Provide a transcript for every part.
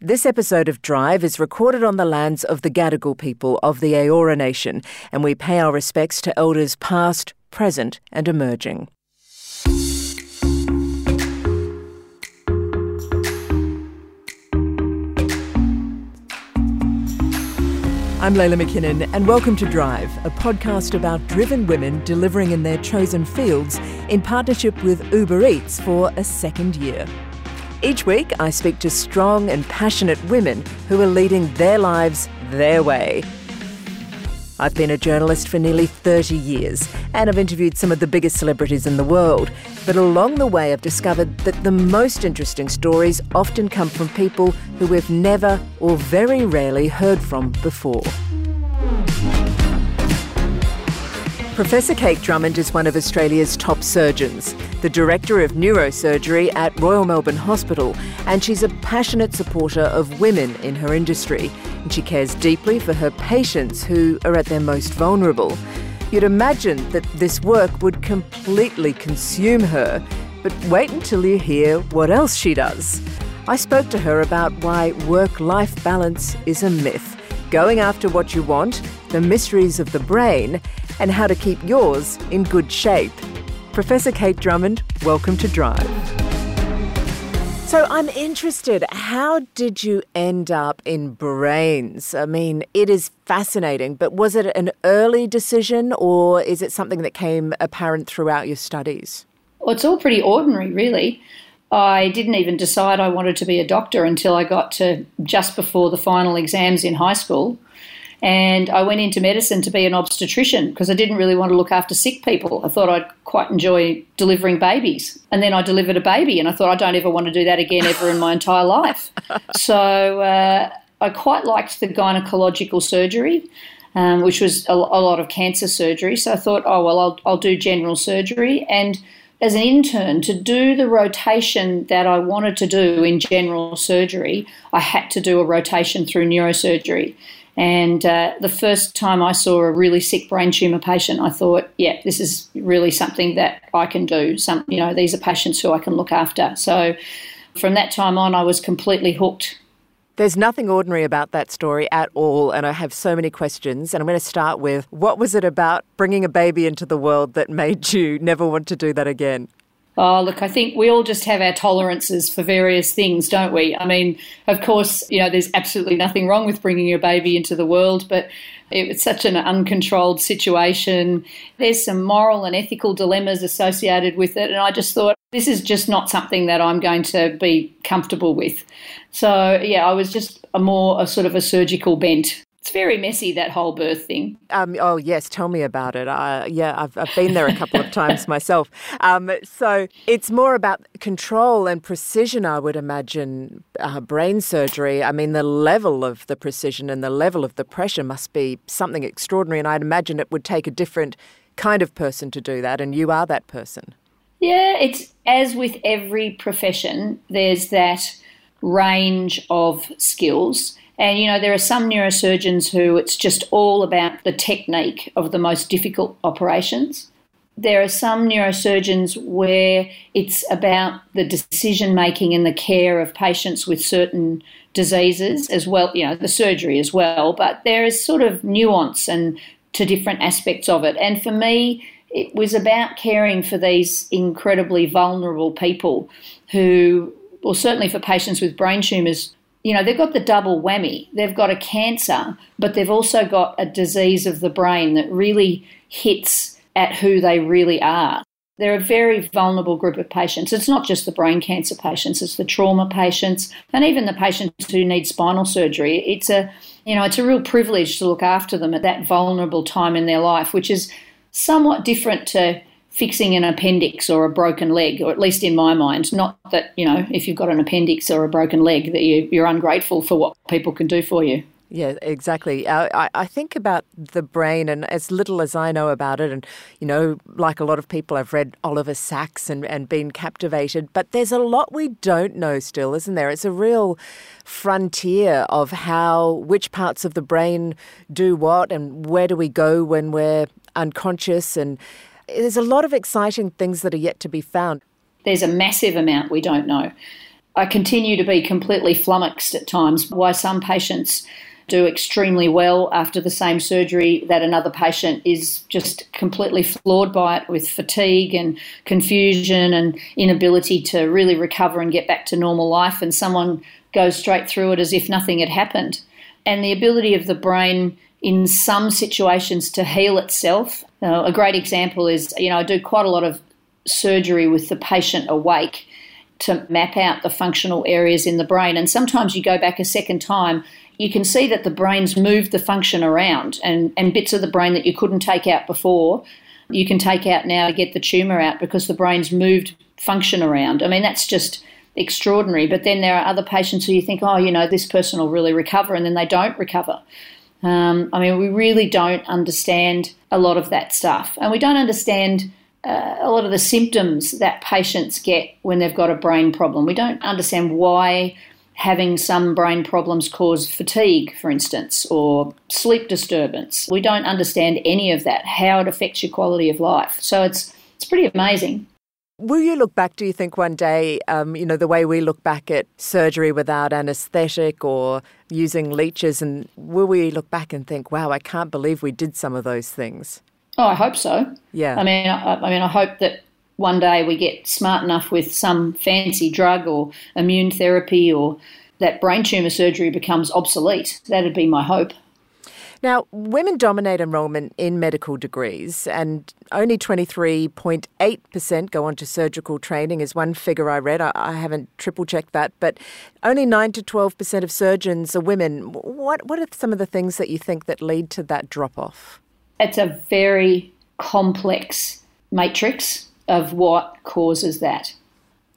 This episode of Drive is recorded on the lands of the Gadigal people of the Eora Nation, and we pay our respects to elders past, present, and emerging. I'm Leila McKinnon, and welcome to Drive, a podcast about driven women delivering in their chosen fields in partnership with Uber Eats for a second year. Each week, I speak to strong and passionate women who are leading their lives their way. I've been a journalist for nearly 30 years and I've interviewed some of the biggest celebrities in the world. But along the way, I've discovered that the most interesting stories often come from people who we've never or very rarely heard from before. Professor Kate Drummond is one of Australia's top surgeons, the Director of Neurosurgery at Royal Melbourne Hospital, and she's a passionate supporter of women in her industry. And she cares deeply for her patients who are at their most vulnerable. You'd imagine that this work would completely consume her, but wait until you hear what else she does. I spoke to her about why work life balance is a myth, going after what you want, the mysteries of the brain, and how to keep yours in good shape. Professor Kate Drummond, welcome to Drive. So I'm interested, how did you end up in brains? I mean, it is fascinating, but was it an early decision or is it something that came apparent throughout your studies? Well, it's all pretty ordinary, really. I didn't even decide I wanted to be a doctor until I got to just before the final exams in high school. And I went into medicine to be an obstetrician because I didn't really want to look after sick people. I thought I'd quite enjoy delivering babies. And then I delivered a baby, and I thought I don't ever want to do that again ever in my entire life. So uh, I quite liked the gynecological surgery. Um, which was a, a, lot of cancer surgery. So I thought, oh, well, I'll, I'll do general surgery. And as an intern, to do the rotation that I wanted to do in general surgery, I had to do a rotation through neurosurgery. And uh, the first time I saw a really sick brain tumor patient, I thought, yeah, this is really something that I can do. Some, you know, these are patients who I can look after. So from that time on, I was completely hooked. There's nothing ordinary about that story at all, and I have so many questions. And I'm going to start with what was it about bringing a baby into the world that made you never want to do that again? Oh, look, I think we all just have our tolerances for various things, don't we? I mean, of course, you know, there's absolutely nothing wrong with bringing your baby into the world, but it's such an uncontrolled situation. There's some moral and ethical dilemmas associated with it. And I just thought, this is just not something that I'm going to be comfortable with. So, yeah, I was just a more a sort of a surgical bent it's very messy that whole birth thing. Um, oh yes, tell me about it. Uh, yeah, I've, I've been there a couple of times myself. Um, so it's more about control and precision, I would imagine. Uh, brain surgery. I mean, the level of the precision and the level of the pressure must be something extraordinary, and I'd imagine it would take a different kind of person to do that, and you are that person. Yeah, it's as with every profession. There's that range of skills and, you know, there are some neurosurgeons who it's just all about the technique of the most difficult operations. There are some neurosurgeons where it's about the decision making and the care of patients with certain diseases as well, you know, the surgery as well. But there is sort of nuance and to different aspects of it. And for me, it was about caring for these incredibly vulnerable people who, well, certainly for patients with brain tumours, you know, they've got the double whammy. They've got a cancer, but they've also got a disease of the brain that really hits at who they really are. They're a very vulnerable group of patients. It's not just the brain cancer patients, it's the trauma patients and even the patients who need spinal surgery. It's a you know, it's a real privilege to look after them at that vulnerable time in their life, which is somewhat different to fixing an appendix or a broken leg, or at least in my mind. Not that, you know, if you've got an appendix or a broken leg, that you, you're ungrateful for what people can do for you. Yeah, exactly. I, I think about the brain, and as little as I know about it, and you know, like a lot of people, I've read Oliver Sacks and, and been captivated, but there's a lot we don't know still, isn't there? It's a real frontier of how, which parts of the brain do what, and where do we go when we're unconscious, and there's a lot of exciting things that are yet to be found. There's a massive amount we don't know. I continue to be completely flummoxed at times why some patients do extremely well after the same surgery that another patient is just completely floored by it with fatigue and confusion and inability to really recover and get back to normal life and someone goes straight through it as if nothing had happened and the ability of the brain in some situations to heal itself a great example is you know I do quite a lot of surgery with the patient awake to map out the functional areas in the brain. And sometimes you go back a second time, you can see that the brain's moved the function around and, and bits of the brain that you couldn't take out before, you can take out now to get the tumour out because the brain's moved function around. I mean, that's just extraordinary. But then there are other patients who you think, oh, you know, this person will really recover, and then they don't recover. Um, I mean, we really don't understand a lot of that stuff. And we don't understand uh, a lot of the symptoms that patients get when they've got a brain problem. We don't understand why having some brain problems cause fatigue, for instance, or sleep disturbance. We don't understand any of that, how it affects your quality of life. So it's it's pretty amazing. Will you look back, do you think, one day, um, you know, the way we look back at surgery without anaesthetic or using leeches, and will we look back and think, wow, I can't believe we did some of those things? Oh, I hope so. Yeah. I mean, I, I mean, I hope that one day we get smart enough with some fancy drug or immune therapy or that brain tumour surgery becomes obsolete. That'd be my hope. Now, women dominate enrolment in medical degrees, and only 23.8% go on to surgical training, is one figure I read. I, I haven't triple checked that, but only 9 to 12% of surgeons are women. What, what are some of the things that you think that lead to that drop off? It's a very complex matrix of what causes that.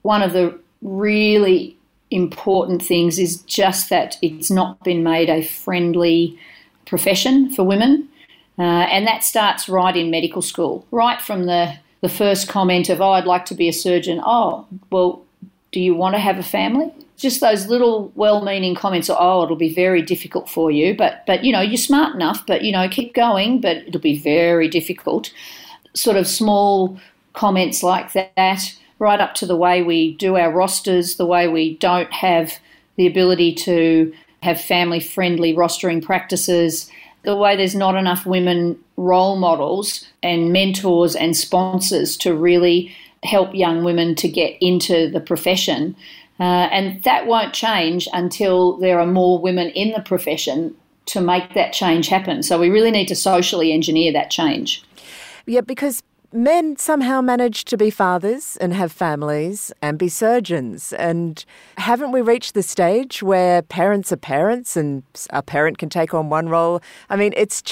One of the really important things is just that it's not been made a friendly profession for women. Uh, and that starts right in medical school, right from the, the first comment of, oh, I'd like to be a surgeon. Oh, well, do you want to have a family? Just those little well-meaning comments. Oh, it'll be very difficult for you, but but you know you're smart enough. But you know keep going, but it'll be very difficult. Sort of small comments like that, right up to the way we do our rosters, the way we don't have the ability to have family-friendly rostering practices, the way there's not enough women role models and mentors and sponsors to really help young women to get into the profession. Uh, and that won't change until there are more women in the profession to make that change happen. So we really need to socially engineer that change. Yeah, because men somehow manage to be fathers and have families and be surgeons. And haven't we reached the stage where parents are parents and a parent can take on one role? I mean, it's.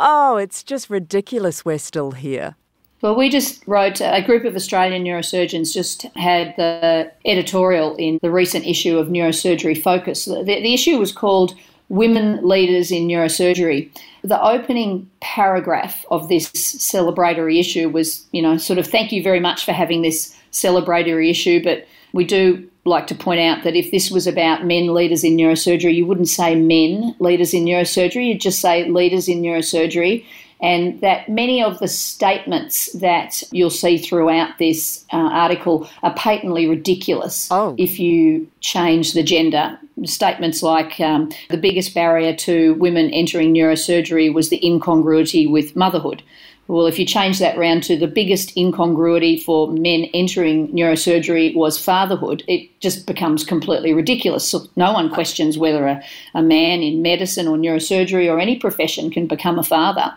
Oh, it's just ridiculous we're still here. Well, we just wrote, a group of Australian neurosurgeons just had the editorial in the recent issue of Neurosurgery Focus. The, the issue was called Women Leaders in Neurosurgery. The opening paragraph of this celebratory issue was, you know, sort of thank you very much for having this celebratory issue, but we do like to point out that if this was about men leaders in neurosurgery, you wouldn't say men leaders in neurosurgery, you'd just say leaders in neurosurgery and that many of the statements that you'll see throughout this uh, article are patently ridiculous oh. if you change the gender. Statements like um, the biggest barrier to women entering neurosurgery was the incongruity with motherhood. Well, if you change that round to the biggest incongruity for men entering neurosurgery was fatherhood, it just becomes completely ridiculous. So no one questions whether a, a man in medicine or neurosurgery or any profession can become a father.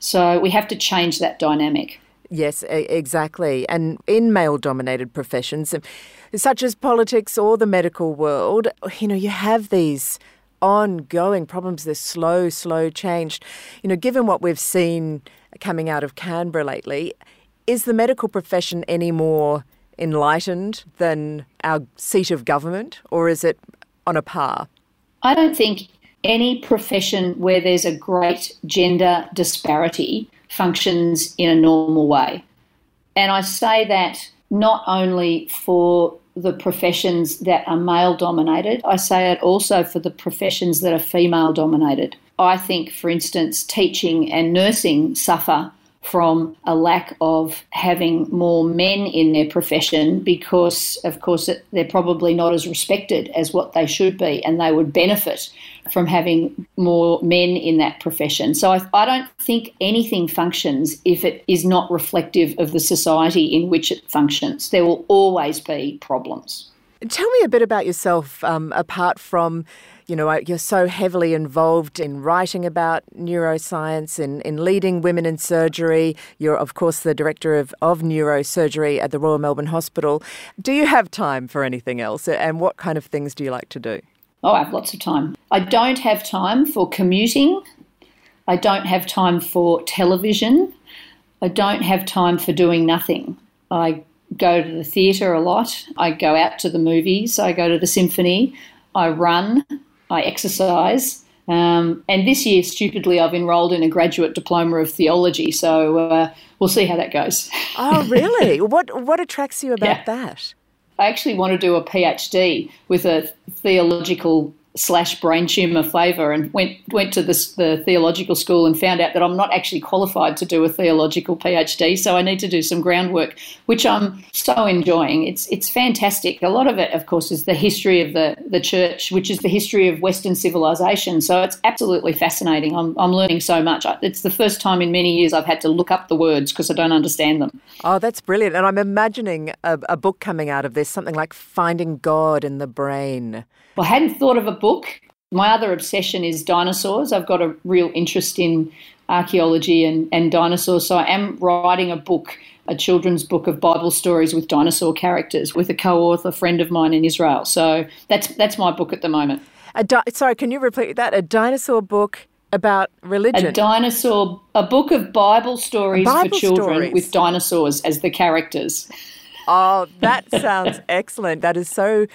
So we have to change that dynamic. Yes, exactly. And in male dominated professions, um, such as politics or the medical world, you know, you have these ongoing problems, this slow, slow change. You know, given what we've seen coming out of Canberra lately, is the medical profession any more enlightened than our seat of government, or is it on a par? I don't think any profession where there's a great gender disparity functions in a normal way. And I say that not only for the professions that are male dominated, I say it also for the professions that are female dominated. I think, for instance, teaching and nursing suffer from a lack of having more men in their profession because, of course, they're probably not as respected as what they should be, and they would benefit from having more men in that profession. So I, I don't think anything functions if it is not reflective of the society in which it functions. There will always be problems. Tell me a bit about yourself, um, apart from, you know, you're so heavily involved in writing about neuroscience and in, in leading women in surgery. You're, of course, the director of, of neurosurgery at the Royal Melbourne Hospital. Do you have time for anything else? And what kind of things do you like to do? Oh, I have lots of time. I don't have time for commuting. I don't have time for television. I don't have time for doing nothing. I go to the theatre a lot. I go out to the movies. I go to the symphony. I run. I exercise. Um, and this year, stupidly, I've enrolled in a graduate diploma of theology. So uh, we'll see how that goes. Oh, really? what What attracts you about yeah. that? I actually want to do a PhD with a theological slash brain tumour flavour and went went to this, the theological school and found out that I'm not actually qualified to do a theological PhD, so I need to do some groundwork, which I'm so enjoying. It's it's fantastic. A lot of it, of course, is the history of the, the church, which is the history of Western civilization. So it's absolutely fascinating. I'm, I'm learning so much. It's the first time in many years I've had to look up the words because I don't understand them. Oh, that's brilliant. And I'm imagining a, a book coming out of this, something like Finding God in the Brain. Well, I hadn't thought of a book. My other obsession is dinosaurs. I've got a real interest in archaeology and, and dinosaurs. So I am writing a book, a children's book of Bible stories with dinosaur characters with a co-author friend of mine in Israel. So that's that's my book at the moment. Di- sorry, can you repeat that? A dinosaur book about religion. A dinosaur, a book of Bible stories Bible for children stories. with dinosaurs as the characters. Oh, that sounds excellent. That is so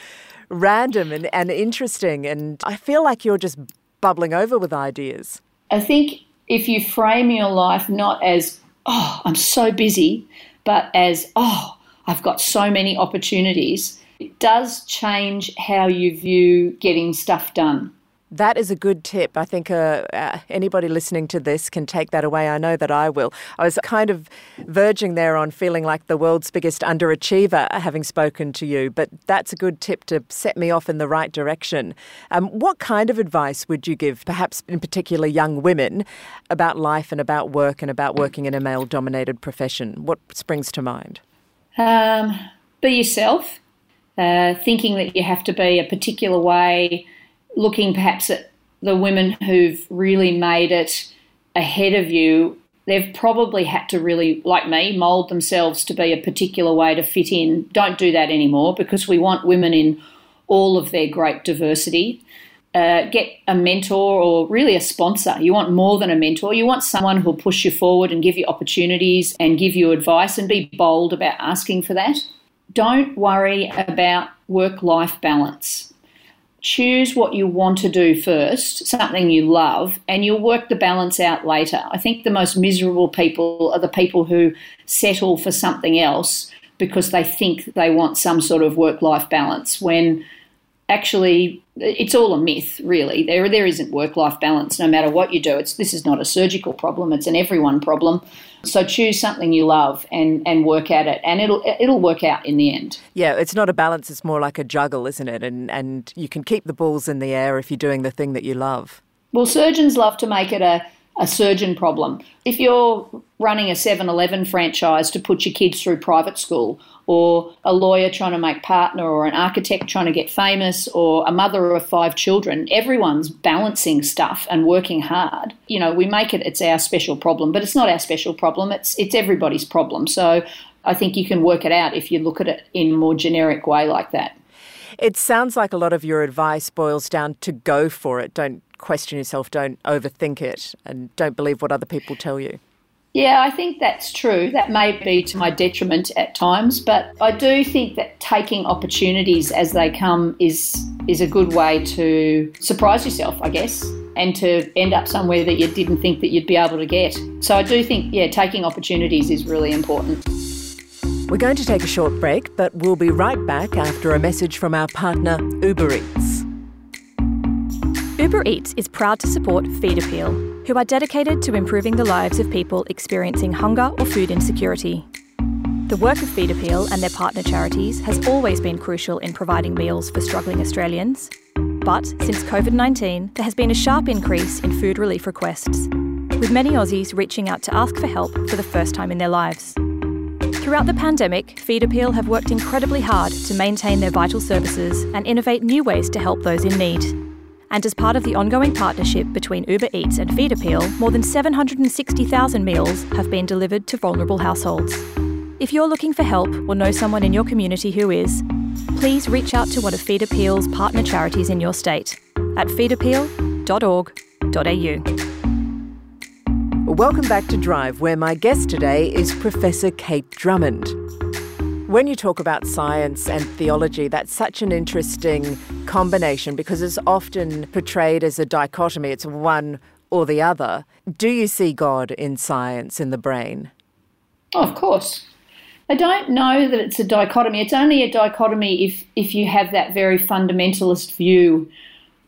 random and, and interesting. And I feel like you're just bubbling over with ideas. I think if you frame your life not as, oh, I'm so busy, but as, oh, I've got so many opportunities, it does change how you view getting stuff done. That is a good tip. I think uh, uh, anybody listening to this can take that away. I know that I will. I was kind of verging there on feeling like the world's biggest underachiever, having spoken to you, but that's a good tip to set me off in the right direction. Um, what kind of advice would you give, perhaps in particular young women, about life and about work and about working in a male dominated profession? What springs to mind? Um, be yourself, uh, thinking that you have to be a particular way looking perhaps at the women who've really made it ahead of you, they've probably had to really, like me, mould themselves to be a particular way to fit in. Don't do that anymore because we want women in all of their great diversity. Uh, get a mentor or really a sponsor. You want more than a mentor. You want someone who'll push you forward and give you opportunities and give you advice and be bold about asking for that. Don't worry about work life balance choose what you want to do first, something you love, and you'll work the balance out later. I think the most miserable people are the people who settle for something else because they think they want some sort of work life balance when actually it's all a myth really. There there isn't work life balance no matter what you do. It's this is not a surgical problem it's an everyone problem. So choose something you love and and work at it and it'll it'll work out in the end. Yeah it's not a balance it's more like a juggle isn't it? And and you can keep the balls in the air if you're doing the thing that you love. Well surgeons love to make it a a surgeon problem. If you're running a 7 Eleven franchise to put your kids through private school, or a lawyer trying to make partner, or an architect trying to get famous, or a mother of five children, everyone's balancing stuff and working hard. You know, we make it it's our special problem, but it's not our special problem, it's, it's everybody's problem. So I think you can work it out if you look at it in a more generic way like that. It sounds like a lot of your advice boils down to go for it. Don't question yourself, don't overthink it, and don't believe what other people tell you. Yeah, I think that's true. That may be to my detriment at times, but I do think that taking opportunities as they come is is a good way to surprise yourself, I guess, and to end up somewhere that you didn't think that you'd be able to get. So I do think, yeah, taking opportunities is really important. We're going to take a short break, but we'll be right back after a message from our partner, Uber Eats. Uber Eats is proud to support Feed Appeal who are dedicated to improving the lives of people experiencing hunger or food insecurity. The work of Feed Appeal and their partner charities has always been crucial in providing meals for struggling Australians. But since COVID 19, there has been a sharp increase in food relief requests, with many Aussies reaching out to ask for help for the first time in their lives. Throughout the pandemic, Feed Appeal have worked incredibly hard to maintain their vital services and innovate new ways to help those in need. And as part of the ongoing partnership between Uber Eats and Feed Appeal, more than 760,000 meals have been delivered to vulnerable households. If you're looking for help or know someone in your community who is, please reach out to one of Feed Appeal's partner charities in your state at feedappeal.org.au. Welcome back to Drive, where my guest today is Professor Kate Drummond. When you talk about science and theology, that's such an interesting combination because it's often portrayed as a dichotomy. It's one or the other. Do you see God in science, in the brain? Oh, of course. I don't know that it's a dichotomy. It's only a dichotomy if, if you have that very fundamentalist view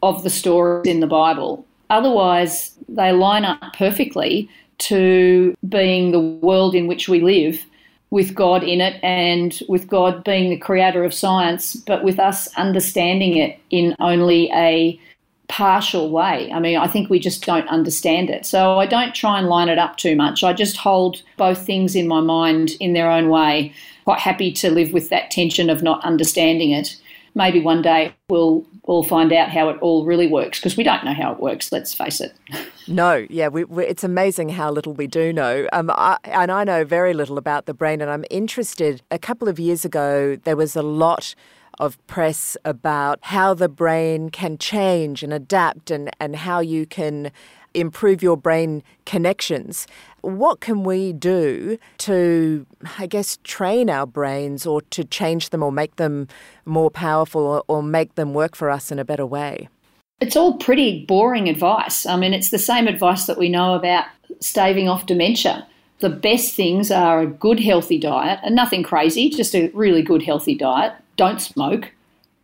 of the stories in the Bible. Otherwise, they line up perfectly to being the world in which we live with God in it and with God being the creator of science, but with us understanding it in only a partial way. I mean, I think we just don't understand it. So I don't try and line it up too much. I just hold both things in my mind in their own way. Quite happy to live with that tension of not understanding it maybe one day we'll all find out how it all really works because we don't know how it works. Let's face it. No, yeah, we, we, it's amazing how little we do know. Um, I, and I know very little about the brain, and I'm interested. A couple of years ago, there was a lot of press about how the brain can change and adapt and, and how you can improve your brain connections. What can we do to, I guess, train our brains or to change them or make them more powerful or, or make them work for us in a better way? It's all pretty boring advice. I mean, it's the same advice that we know about staving off dementia. The best things are a good, healthy diet and nothing crazy, just a really good, healthy diet. Don't smoke,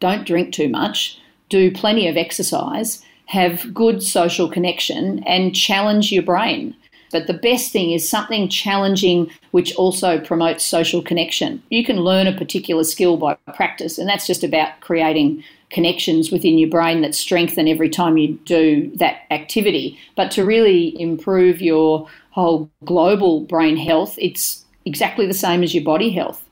don't drink too much, do plenty of exercise, have good social connection, and challenge your brain. But the best thing is something challenging which also promotes social connection. You can learn a particular skill by practice, and that's just about creating connections within your brain that strengthen every time you do that activity. But to really improve your whole global brain health, it's exactly the same as your body health.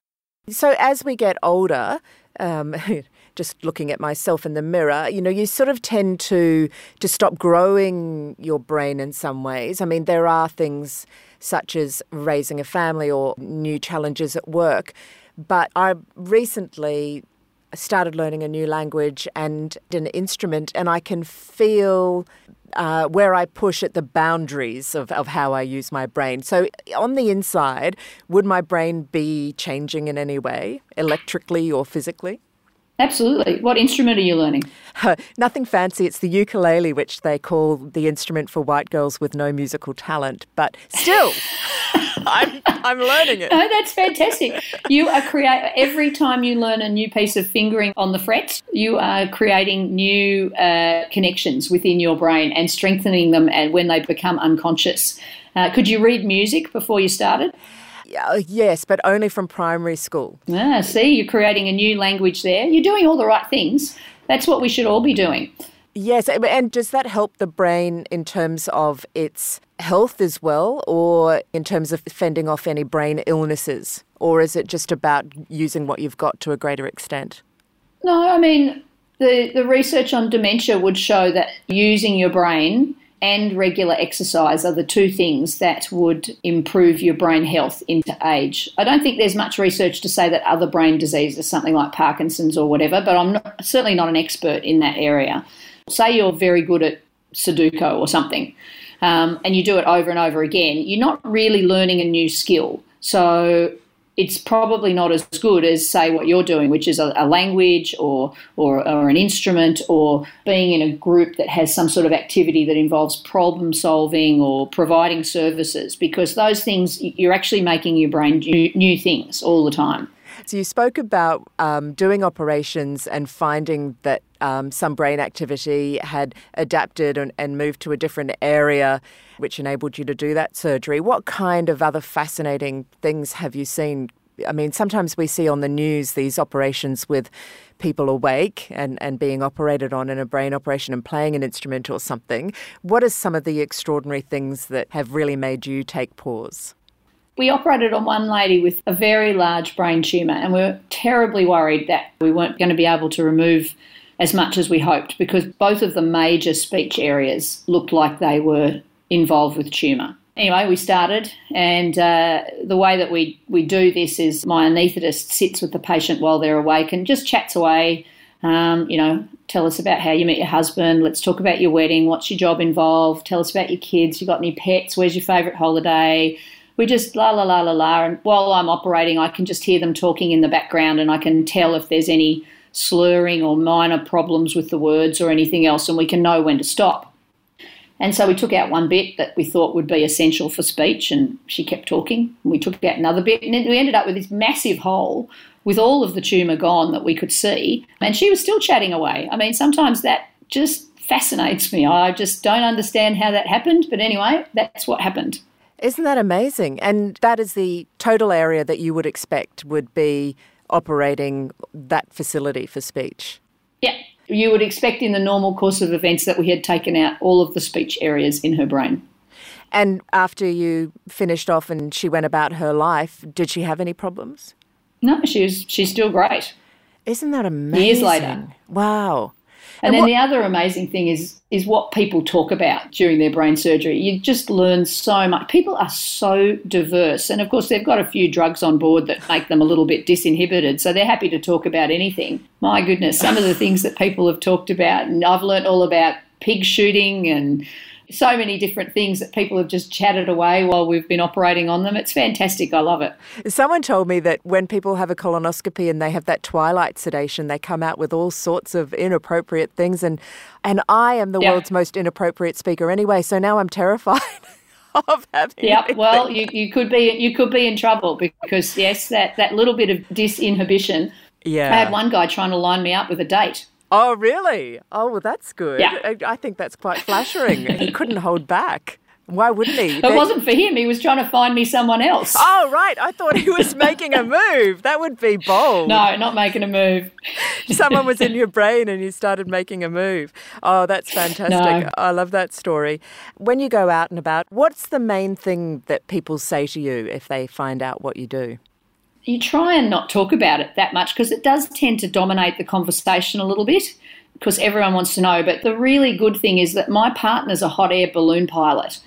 So, as we get older, um, just looking at myself in the mirror, you know, you sort of tend to to stop growing your brain in some ways. I mean, there are things such as raising a family or new challenges at work, but I recently started learning a new language and an instrument, and I can feel uh, where I push at the boundaries of, of how I use my brain. So, on the inside, would my brain be changing in any way, electrically or physically? Absolutely. What instrument are you learning? Uh, nothing fancy. It's the ukulele, which they call the instrument for white girls with no musical talent. But still, I'm, I'm learning it. No, that's fantastic. You are create every time you learn a new piece of fingering on the frets, you are creating new uh, connections within your brain and strengthening them. And when they become unconscious, uh, could you read music before you started? Uh, yes, but only from primary school. Ah, see, you're creating a new language there. You're doing all the right things. That's what we should all be doing. Yes, and does that help the brain in terms of its health as well, or in terms of fending off any brain illnesses? Or is it just about using what you've got to a greater extent? No, I mean, the, the research on dementia would show that using your brain and regular exercise are the two things that would improve your brain health into age. I don't think there's much research to say that other brain diseases, something like Parkinson's or whatever, but I'm not, certainly not an expert in that area. Say you're very good at Sudoku or something, um, and you do it over and over again, you're not really learning a new skill. So it's probably not as good as say what you're doing, which is a, a, language or, or or an instrument or being in a group that has some sort of activity that involves problem solving or providing services. Because those things you're actually making your brain do new things all the time. So you spoke about um, doing operations and finding that um, some brain activity had adapted and, and moved to a different area, which enabled you to do that surgery. What kind of other fascinating things have you seen I mean, sometimes we see on the news these operations with people awake and, and being operated on in a brain operation and playing an instrument or something. What are some of the extraordinary things that have really made you take pause? We operated on one lady with a very large brain tumour, and we were terribly worried that we weren't going to be able to remove as much as we hoped because both of the major speech areas looked like they were involved with tumour anyway, we started, and uh, the way that we, we do this is my anaesthetist sits with the patient while they're awake and just chats away. Um, you know, tell us about how you met your husband. Let's talk about your wedding. What's your job involved? Tell us about your kids. You got any pets? Where's your favourite holiday? We just la la la la la. And while I'm operating, I can just hear them talking in the background, and I can tell if there's any slurring or minor problems with the words or anything else, and we can know when to stop. And so we took out one bit that we thought would be essential for speech, and she kept talking. We took out another bit, and we ended up with this massive hole with all of the tumour gone that we could see. And she was still chatting away. I mean, sometimes that just fascinates me. I just don't understand how that happened, but anyway, that's what happened. Isn't that amazing? And that is the total area that you would expect would be operating that facility for speech. Yeah, you would expect in the normal course of events that we had taken out all of the speech areas in her brain. And after you finished off and she went about her life, did she have any problems? No, she was, she's still great. Isn't that amazing? Years later. Wow. And, and then what, the other amazing thing is is what people talk about during their brain surgery. You just learn so much. People are so diverse, and of course they've got a few drugs on board that make them a little bit disinhibited, so they're happy to talk about anything. My goodness, some of the things that people have talked about, and I've learned all about pig shooting and so many different things that people have just chatted away while we've been operating on them. It's fantastic. I love it. Someone told me that when people have a colonoscopy and they have that twilight sedation, they come out with all sorts of inappropriate things. And, and I am the yep. world's most inappropriate speaker anyway, so now I'm terrified. of having yeah well you, you could be you could be in trouble because yes that that little bit of disinhibition yeah i had one guy trying to line me up with a date Oh, really? Oh, well, that's good. Yeah. I think that's quite flattering. he couldn't hold back. Why wouldn't he? It wasn't for him. He was trying to find me someone else. Oh, right. I thought he was making a move. That would be bold. No, not making a move. Someone was in your brain and you started making a move. Oh, that's fantastic. No. I love that story. When you go out and about, what's the main thing that people say to you if they find out what you do? You try and not talk about it that much because it does tend to dominate the conversation a little bit because everyone wants to know. But the really good thing is that my partner's a hot air balloon pilot.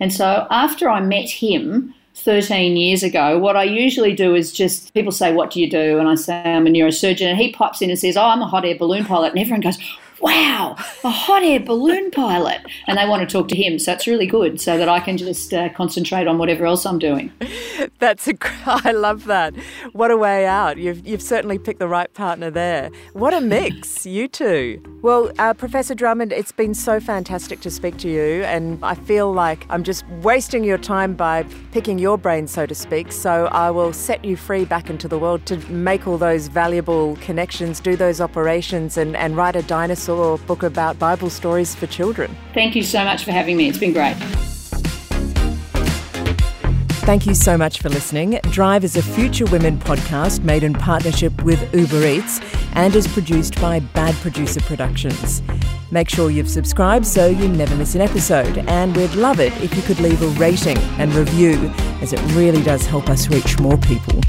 And so after I met him 13 years ago, what I usually do is just people say, What do you do? And I say, I'm a neurosurgeon. And he pops in and says, Oh, I'm a hot air balloon pilot. And everyone goes, wow, a hot air balloon pilot. And they want to talk to him. So it's really good so that I can just uh, concentrate on whatever else I'm doing. That's a, I love that. What a way out. You've, you've certainly picked the right partner there. What a mix, you two. Well, uh, Professor Drummond, it's been so fantastic to speak to you. And I feel like I'm just wasting your time by picking your brain, so to speak. So I will set you free back into the world to make all those valuable connections, do those operations, and, and write a dinosaur or book about Bible stories for children. Thank you so much for having me. It's been great. Thank you so much for listening. Drive is a Future Women podcast made in partnership with Uber Eats and is produced by Bad Producer Productions. Make sure you've subscribed so you never miss an episode, and we'd love it if you could leave a rating and review, as it really does help us reach more people.